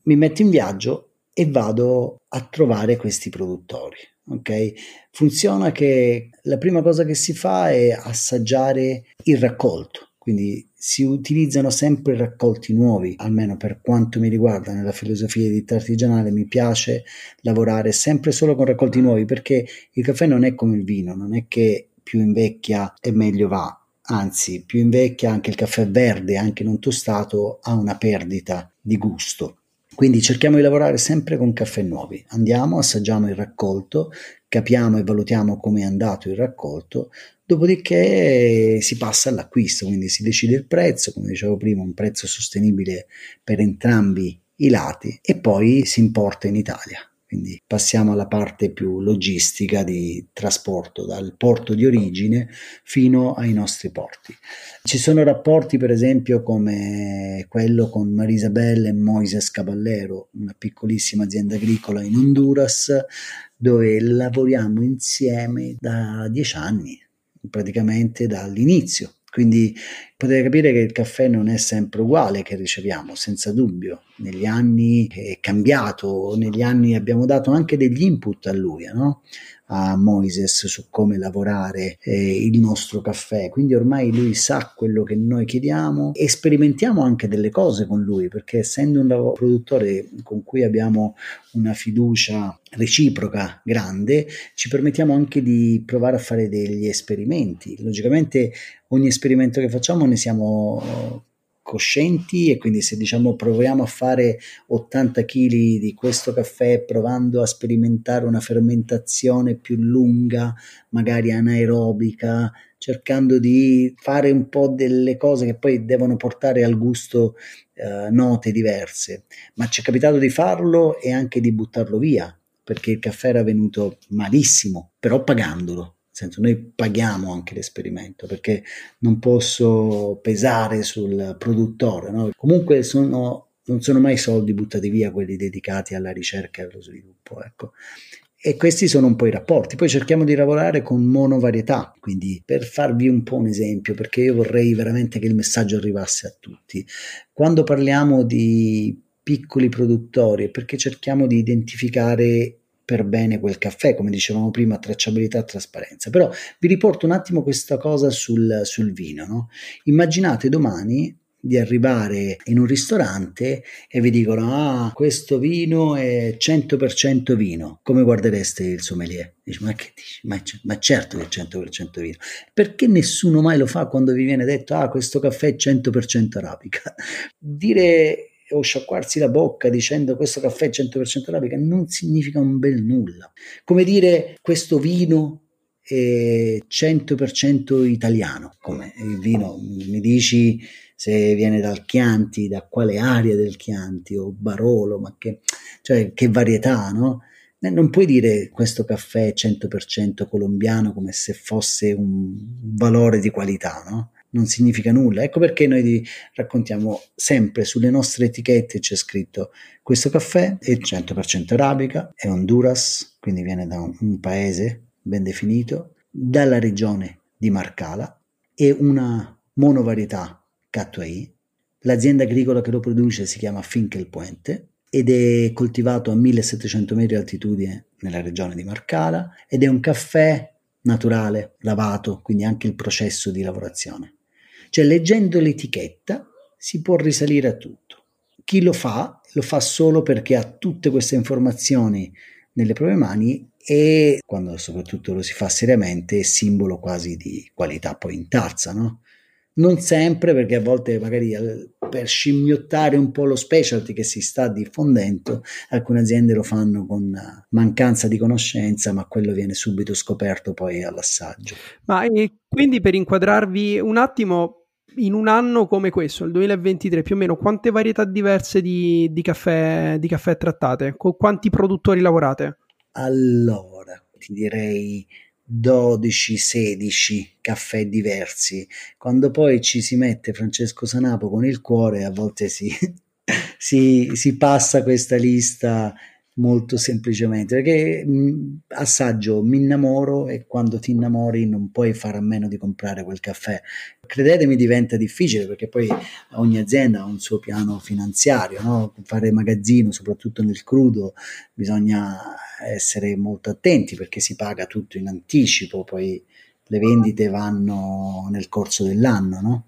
mi metto in viaggio e vado a trovare questi produttori. Ok? Funziona che la prima cosa che si fa è assaggiare il raccolto, quindi si utilizzano sempre raccolti nuovi, almeno per quanto mi riguarda nella filosofia di ditta artigianale mi piace lavorare sempre solo con raccolti nuovi perché il caffè non è come il vino, non è che più invecchia e meglio va, anzi più invecchia anche il caffè verde, anche non tostato, ha una perdita di gusto. Quindi cerchiamo di lavorare sempre con caffè nuovi. Andiamo, assaggiamo il raccolto, capiamo e valutiamo come è andato il raccolto, dopodiché si passa all'acquisto, quindi si decide il prezzo, come dicevo prima, un prezzo sostenibile per entrambi i lati e poi si importa in Italia. Quindi passiamo alla parte più logistica di trasporto dal porto di origine fino ai nostri porti. Ci sono rapporti, per esempio, come quello con Marisabel e Moises Caballero, una piccolissima azienda agricola in Honduras, dove lavoriamo insieme da dieci anni, praticamente dall'inizio. Quindi potete capire che il caffè non è sempre uguale che riceviamo, senza dubbio. Negli anni è cambiato, negli anni abbiamo dato anche degli input a lui, no? A Moises su come lavorare eh, il nostro caffè, quindi ormai lui sa quello che noi chiediamo e sperimentiamo anche delle cose con lui, perché essendo un produttore con cui abbiamo una fiducia reciproca grande, ci permettiamo anche di provare a fare degli esperimenti. Logicamente ogni esperimento che facciamo ne siamo coscienti e quindi se diciamo proviamo a fare 80 kg di questo caffè provando a sperimentare una fermentazione più lunga, magari anaerobica, cercando di fare un po' delle cose che poi devono portare al gusto eh, note diverse, ma ci è capitato di farlo e anche di buttarlo via perché il caffè era venuto malissimo, però pagandolo senso noi paghiamo anche l'esperimento perché non posso pesare sul produttore. No? Comunque sono, non sono mai soldi buttati via quelli dedicati alla ricerca e allo sviluppo. Ecco. E questi sono un po' i rapporti. Poi cerchiamo di lavorare con monovarietà, quindi per farvi un po' un esempio, perché io vorrei veramente che il messaggio arrivasse a tutti. Quando parliamo di piccoli produttori è perché cerchiamo di identificare per bene quel caffè, come dicevamo prima, tracciabilità e trasparenza. Però vi riporto un attimo questa cosa sul, sul vino. No? Immaginate domani di arrivare in un ristorante e vi dicono ah questo vino è 100% vino come guardereste il sommelier dici ma che dici ma, ma certo che è 100% vino perché nessuno mai lo fa quando vi viene detto ah questo caffè è 100% arabica dire o sciacquarsi la bocca dicendo questo caffè è 100% arabica non significa un bel nulla. Come dire questo vino è 100% italiano, come il vino mi dici se viene dal Chianti, da quale area del Chianti o Barolo, ma che, cioè, che varietà, no? Non puoi dire questo caffè è 100% colombiano come se fosse un valore di qualità, no? Non significa nulla. Ecco perché noi raccontiamo sempre sulle nostre etichette c'è scritto questo caffè è 100% arabica, è Honduras, quindi viene da un, un paese ben definito, dalla regione di Marcala, è una monovarietà Catuai. L'azienda agricola che lo produce si chiama Finkelpuente ed è coltivato a 1700 metri di altitudine nella regione di Marcala ed è un caffè naturale, lavato, quindi anche il processo di lavorazione. Cioè leggendo l'etichetta si può risalire a tutto. Chi lo fa lo fa solo perché ha tutte queste informazioni nelle proprie mani e quando soprattutto lo si fa seriamente è simbolo quasi di qualità poi in tazza, no? Non sempre perché a volte magari per scimmiottare un po' lo specialty che si sta diffondendo, alcune aziende lo fanno con mancanza di conoscenza, ma quello viene subito scoperto poi all'assaggio. Ma quindi per inquadrarvi un attimo, in un anno come questo, il 2023, più o meno quante varietà diverse di, di, caffè, di caffè trattate? Con quanti produttori lavorate? Allora, ti direi 12-16 caffè diversi. Quando poi ci si mette Francesco Sanapo con il cuore, a volte si, si, si passa questa lista molto semplicemente perché mh, assaggio, mi innamoro e quando ti innamori non puoi fare a meno di comprare quel caffè. Credetemi diventa difficile perché poi ogni azienda ha un suo piano finanziario, no? fare magazzino soprattutto nel crudo bisogna essere molto attenti perché si paga tutto in anticipo, poi le vendite vanno nel corso dell'anno, no?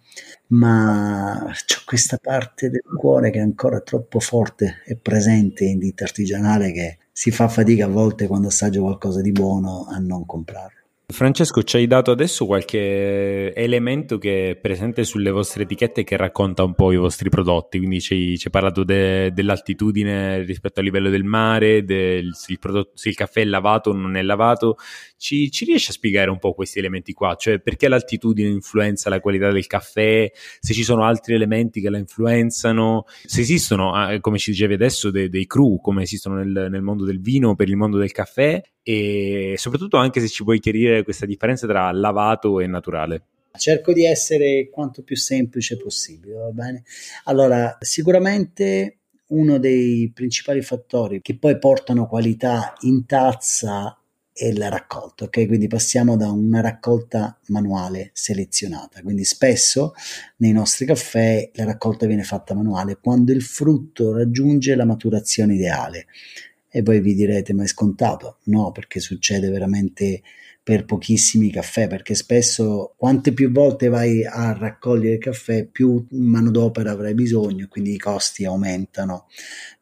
Ma c'è questa parte del cuore che è ancora troppo forte e presente in ditta artigianale che si fa fatica a volte quando assaggio qualcosa di buono a non comprarlo. Francesco, ci hai dato adesso qualche elemento che è presente sulle vostre etichette che racconta un po' i vostri prodotti, quindi ci, hai parlato de, dell'altitudine rispetto al livello del mare, del, se, il prodotto, se il caffè è lavato o non è lavato, ci, ci riesci a spiegare un po' questi elementi qua? Cioè perché l'altitudine influenza la qualità del caffè, se ci sono altri elementi che la influenzano, se esistono, ah, come ci dicevi adesso, dei, dei crew, come esistono nel, nel mondo del vino per il mondo del caffè e soprattutto anche se ci puoi chiarire questa differenza tra lavato e naturale. Cerco di essere quanto più semplice possibile, va bene? Allora, sicuramente uno dei principali fattori che poi portano qualità in tazza è la raccolta, ok? Quindi passiamo da una raccolta manuale selezionata, quindi spesso nei nostri caffè la raccolta viene fatta manuale quando il frutto raggiunge la maturazione ideale. E voi vi direte, ma è scontato? No, perché succede veramente per pochissimi caffè, perché spesso quante più volte vai a raccogliere caffè, più manodopera avrai bisogno, quindi i costi aumentano.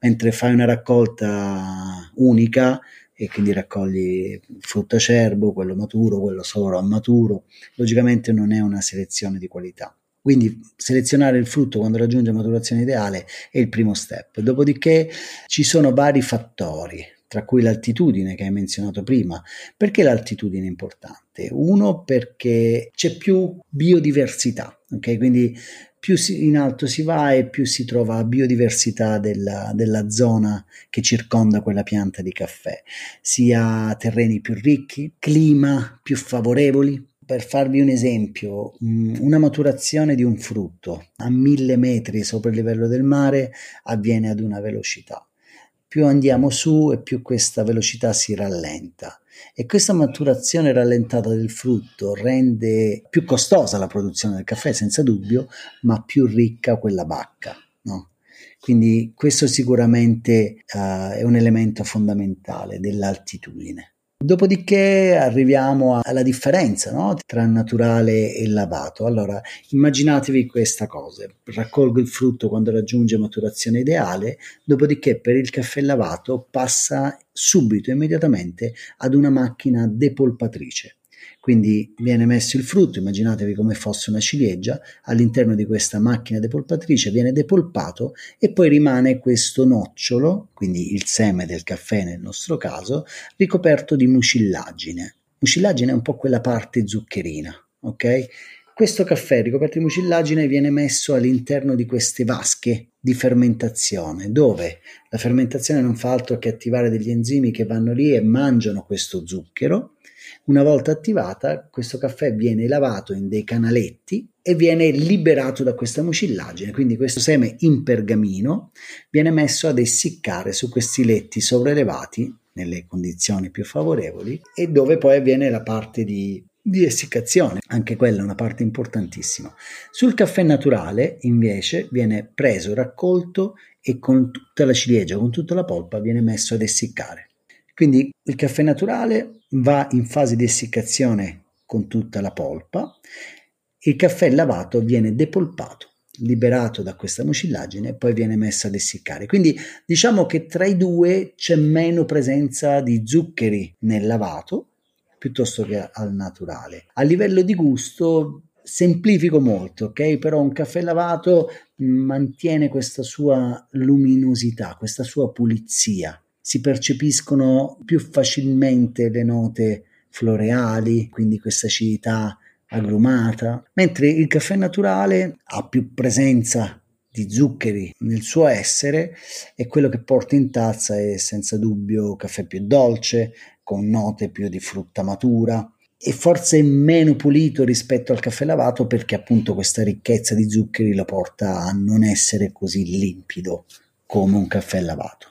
Mentre fai una raccolta unica e quindi raccogli frutto acerbo, quello maturo, quello solo a maturo, logicamente non è una selezione di qualità. Quindi selezionare il frutto quando raggiunge maturazione ideale è il primo step. Dopodiché ci sono vari fattori, tra cui l'altitudine che hai menzionato prima. Perché l'altitudine è importante? Uno perché c'è più biodiversità, ok? Quindi più in alto si va e più si trova biodiversità della, della, zona che circonda quella pianta di caffè, sia terreni più ricchi, clima più favorevoli, per farvi un esempio, mm, una maturazione di un frutto a mille metri sopra il livello del mare avviene ad una velocità. Più andiamo su e più questa velocità si rallenta e questa maturazione rallentata del frutto rende più costosa la produzione del caffè senza dubbio, ma più ricca quella bacca. No? Quindi questo sicuramente uh, è un elemento fondamentale dell'altitudine. Dopodiché arriviamo alla differenza no? tra naturale e lavato. Allora, immaginatevi questa cosa: raccolgo il frutto quando raggiunge maturazione ideale, dopodiché per il caffè lavato passa subito, immediatamente ad una macchina depolpatrice. Quindi viene messo il frutto, immaginatevi come fosse una ciliegia, all'interno di questa macchina depolpatrice viene depolpato e poi rimane questo nocciolo, quindi il seme del caffè nel nostro caso, ricoperto di mucillagine. Mucillagine è un po' quella parte zuccherina, ok? Questo caffè ricoperto di mucillagine viene messo all'interno di queste vasche di fermentazione, dove la fermentazione non fa altro che attivare degli enzimi che vanno lì e mangiano questo zucchero una volta attivata, questo caffè viene lavato in dei canaletti e viene liberato da questa mucillagine. Quindi questo seme in pergamino viene messo ad essiccare su questi letti sopraelevati nelle condizioni più favorevoli e dove poi avviene la parte di, di essiccazione, anche quella è una parte importantissima. Sul caffè naturale invece viene preso, raccolto e con tutta la ciliegia, con tutta la polpa viene messo ad essiccare. Quindi il caffè naturale va in fase di essiccazione con tutta la polpa, il caffè lavato viene depolpato. liberato da questa mucillagine e poi viene messo ad essiccare. Quindi diciamo che tra i due c'è meno presenza di zuccheri nel lavato piuttosto che al naturale. A livello di gusto semplifico molto, ok? Però un caffè lavato mantiene questa sua luminosità, questa sua pulizia. Si percepiscono più facilmente le note floreali, quindi questa acidità agrumata, mentre il caffè naturale ha più presenza di zuccheri nel suo essere e quello che porta in tazza è senza dubbio caffè più dolce, con note più di frutta matura e forse meno pulito rispetto al caffè lavato perché appunto questa ricchezza di zuccheri lo porta a non essere così limpido come un caffè lavato.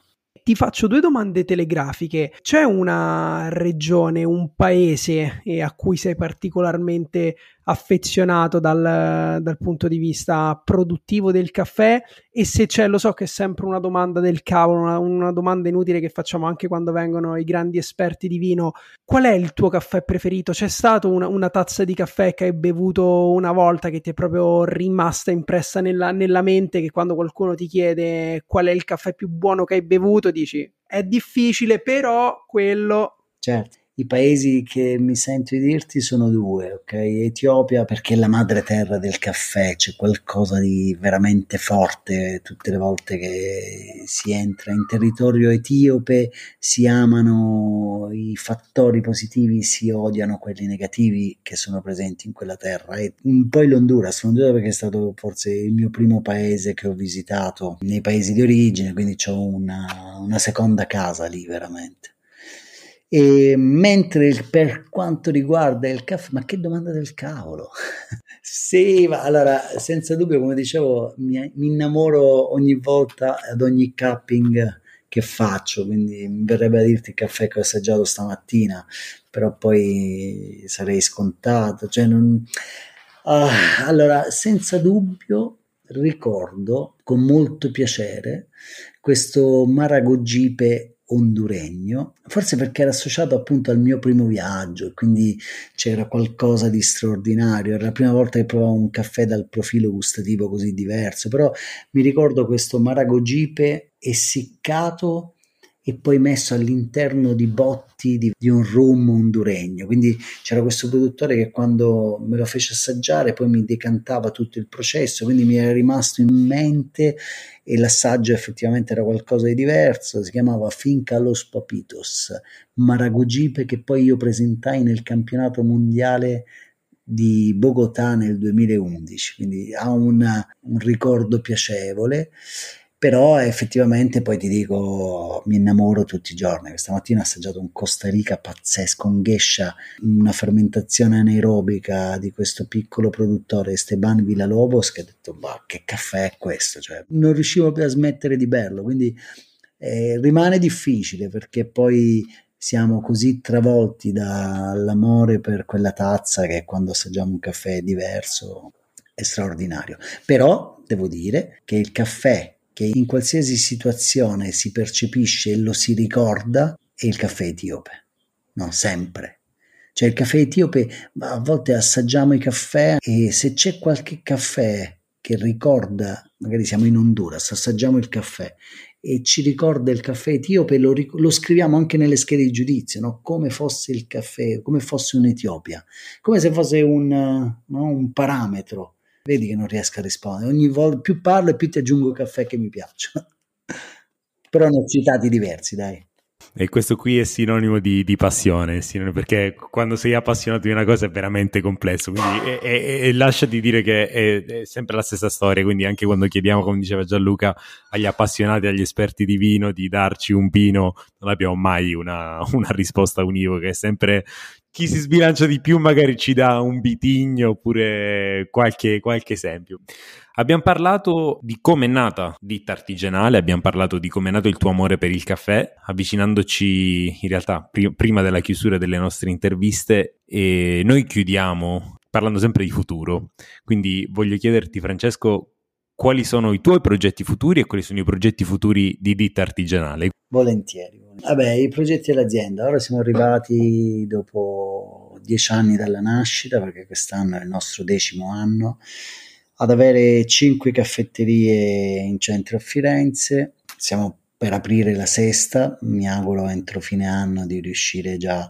Ti faccio due domande telegrafiche. C'è una regione, un paese a cui sei particolarmente affezionato dal, dal, punto di vista produttivo del caffè? E se c'è, lo so che è sempre una domanda del cavolo, una, una, domanda inutile che facciamo anche quando vengono i grandi esperti di vino, qual è il tuo caffè preferito? C'è stata una, una tazza di caffè che hai bevuto una volta che ti è proprio rimasta impressa nella, nella mente che quando qualcuno ti chiede qual è il caffè più buono che hai bevuto dici è difficile però quello... Certo i paesi che mi sento di dirti sono due, ok? Etiopia perché è la madre terra del caffè, c'è qualcosa di veramente forte tutte le volte che si entra in territorio etiope, si amano i fattori positivi, si odiano quelli negativi che sono presenti in quella terra e poi l'Honduras, l'Honduras perché è stato forse il mio primo paese che ho visitato nei paesi di origine, quindi ho una, una seconda casa lì veramente. E mentre per quanto riguarda il caffè, ma che domanda del cavolo! sì, ma allora, senza dubbio, come dicevo, mi, mi, innamoro ogni volta ad ogni cupping che faccio, quindi mi verrebbe a dirti il caffè che ho assaggiato stamattina, però poi sarei scontato. Cioè non... ah, allora, senza dubbio ricordo con molto piacere questo Maragogipe honduregno, forse perché era associato appunto al mio primo viaggio e quindi c'era qualcosa di straordinario, era la prima volta che provavo un caffè dal profilo gustativo così diverso, però mi ricordo questo maragogipe essiccato e poi messo all'interno di botti di, di, un rum honduregno. Quindi c'era questo produttore che quando me lo fece assaggiare poi mi decantava tutto il processo, quindi mi era rimasto in mente e l'assaggio effettivamente era qualcosa di diverso, si chiamava Finca Los Papitos, Maragogipe che poi io presentai nel campionato mondiale di Bogotà nel 2011, quindi ha una, un ricordo piacevole però effettivamente poi ti dico mi innamoro tutti i giorni. Questa mattina ho assaggiato un Costa Rica pazzesco un gesha una fermentazione anaerobica di questo piccolo produttore Esteban Villalobos che ha detto bah che caffè è questo? Cioè, non riuscivo più a smettere di berlo. Quindi eh, rimane difficile perché poi siamo così travolti dall'amore per quella tazza che quando assaggiamo un caffè diverso è straordinario. Però devo dire che il caffè che in qualsiasi situazione si percepisce e lo si ricorda è il caffè etiope. No, sempre. Cioè il caffè etiope, a volte assaggiamo i caffè e se c'è qualche caffè che ricorda, magari siamo in Honduras, assaggiamo il caffè e ci ricorda il caffè etiope, lo, lo scriviamo anche nelle schede di giudizio, no? come fosse il caffè, come fosse un'Etiopia, come se fosse un, no? un parametro vedi che non riesco a rispondere. Ogni volta più parlo più ti aggiungo caffè che mi piacciono. Però ne ho citati diversi, dai. E questo qui è sinonimo di, di passione, sinonimo, perché quando sei appassionato di una cosa è veramente complesso. Quindi, e, e, e lasciati dire che è, è, sempre la stessa storia. Quindi, anche quando chiediamo, come diceva Gianluca, agli appassionati, agli esperti di vino di darci un vino, non abbiamo mai una, una risposta univoca. È sempre chi si sbilancia di più magari ci dà un bitigno oppure qualche, qualche esempio. Abbiamo parlato di come è nata ditta artigianale, abbiamo parlato di come è nato il tuo amore per il caffè, avvicinandoci in realtà pri- prima della chiusura delle nostre interviste e noi chiudiamo parlando sempre di futuro. Quindi voglio chiederti Francesco quali sono i tuoi progetti futuri e quali sono i progetti futuri di ditta artigianale. Volentieri. Vabbè, i progetti dell'azienda. Ora siamo arrivati dopo dieci anni dalla nascita, perché quest'anno è il nostro decimo anno, ad avere cinque caffetterie in centro a Firenze. Siamo per aprire la sesta, mi auguro entro fine anno di riuscire già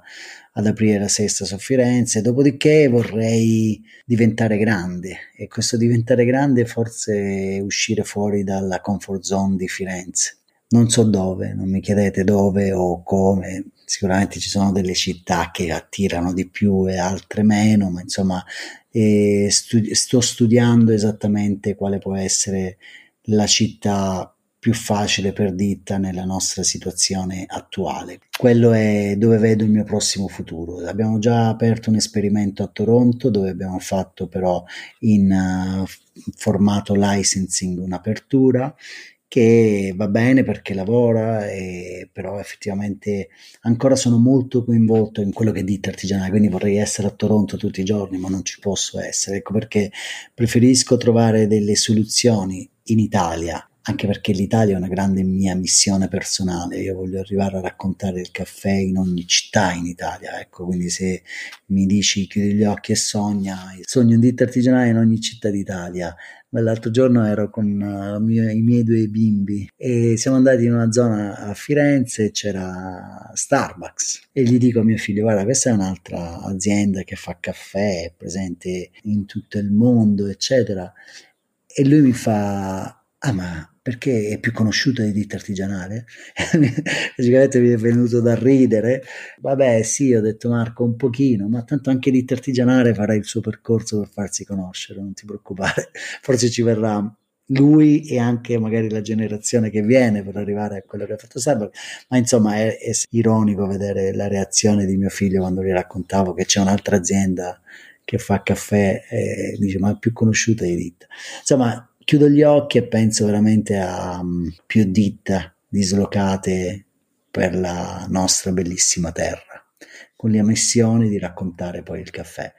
ad aprire la sesta su Firenze, dopodiché vorrei diventare grande e questo diventare grande forse uscire fuori dalla comfort zone di Firenze. Non so dove, non mi chiedete dove o come, sicuramente ci sono delle città che attirano di più e altre meno, ma insomma eh, studi- sto studiando esattamente quale può essere la città più facile per ditta nella nostra situazione attuale. Quello è dove vedo il mio prossimo futuro. Abbiamo già aperto un esperimento a Toronto dove abbiamo fatto però in uh, formato licensing un'apertura che va bene perché lavora, e, però effettivamente ancora sono molto coinvolto in quello che è ditta artigianale, quindi vorrei essere a Toronto tutti i giorni, ma non ci posso essere. Ecco perché preferisco trovare delle soluzioni in Italia anche perché l'Italia è una grande mia missione personale, io voglio arrivare a raccontare il caffè in ogni città in Italia, ecco, quindi se mi dici chiudi gli occhi e sogna, sogno un ditta artigianale in ogni città d'Italia. L'altro giorno ero con uh, mio, i miei due bimbi e siamo andati in una zona a Firenze e c'era Starbucks. E gli dico a mio figlio guarda questa è un'altra azienda che fa caffè, è presente in tutto il mondo eccetera. E lui mi fa ah ma perché è più conosciuta di ditta artigianale? Logicamente mi è venuto da ridere. Vabbè, sì, ho detto Marco, un pochino, ma tanto anche ditta artigianale farà il suo percorso per farsi conoscere, non ti preoccupare. Forse ci verrà lui e anche magari la generazione che viene per arrivare a quello che ha fatto Starbucks. Ma insomma, è, è ironico vedere la reazione di mio figlio quando gli raccontavo che c'è un'altra azienda che fa caffè e dice ma è più conosciuta di ditta. Insomma, chiudo gli occhi e penso veramente a um, più ditte dislocate per la nostra bellissima terra, con la missione di raccontare poi il caffè.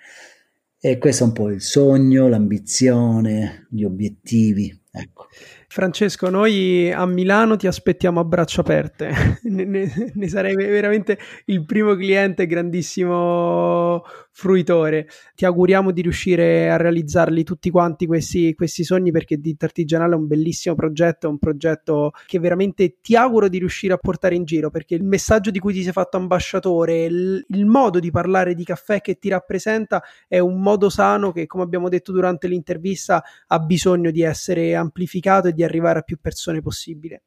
E questo è un po' il sogno, l'ambizione, gli obiettivi. Ecco. Francesco, noi a Milano ti aspettiamo a braccia aperte. ne, ne, ne, sarei veramente il primo cliente, grandissimo fruitore. Ti auguriamo di riuscire a realizzarli tutti quanti questi, questi sogni perché Ditta Artigianale è un bellissimo progetto, è un progetto che veramente ti auguro di riuscire a portare in giro perché il messaggio di cui ti sei fatto ambasciatore, il, il modo di parlare di caffè che ti rappresenta è un modo sano che, come abbiamo detto durante l'intervista, ha bisogno di essere amplificato e di arrivare a più persone possibile.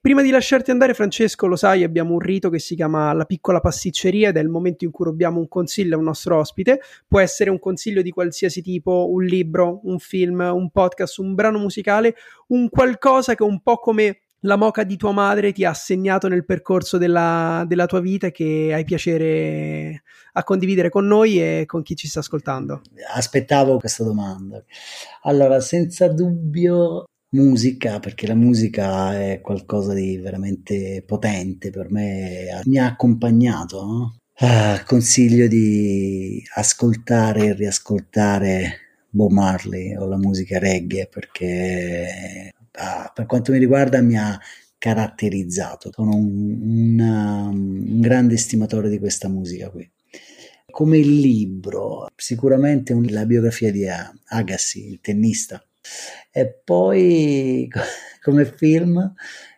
Prima di lasciarti andare, Francesco, lo sai, abbiamo un rito che si chiama la piccola pasticceria ed è il momento in cui rubiamo un consiglio a un nostro ospite. Può essere un consiglio di qualsiasi tipo, un libro, un film, un podcast, un brano musicale, un qualcosa che un po' come la moca di tua madre ti ha segnato nel percorso della, della tua vita e che hai piacere a condividere con noi e con chi ci sta ascoltando. Aspettavo questa domanda. Allora, senza dubbio musica, perché la musica è qualcosa di veramente potente per me, mi ha accompagnato. No? Ah, consiglio di ascoltare e riascoltare Bob Marley o la musica reggae perché ah, per quanto mi riguarda mi ha caratterizzato. Sono un, un, un grande estimatore di questa musica qui. Come libro, sicuramente la biografia di Agassi, il tennista, e poi come film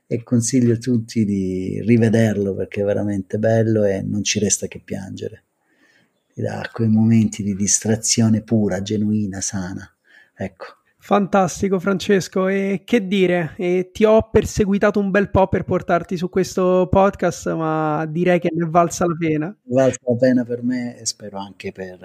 e consiglio a tutti di rivederlo perché è veramente bello e non ci resta che piangere. Ti dà quei momenti di distrazione pura, genuina, sana. Ecco. Fantastico Francesco, e che dire, e ti ho perseguitato un bel po' per portarti su questo podcast, ma direi che ne è valsa la pena. Valsa la pena per me e spero anche per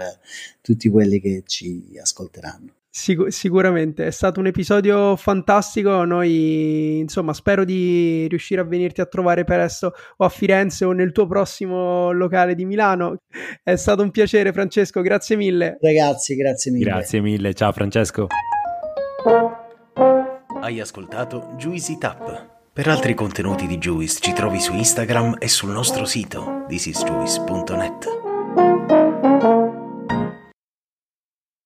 tutti quelli che ci ascolteranno. Sic- sicuramente è stato un episodio fantastico. Noi, insomma, spero di riuscire a venirti a trovare presto o a Firenze o nel tuo prossimo locale di Milano. È stato un piacere, Francesco. Grazie mille. Ragazzi, grazie mille. Grazie mille. Ciao, Francesco. Hai ascoltato Juicy Tap. Per altri contenuti di Juice ci trovi su Instagram e sul nostro sito thisisjuice.net.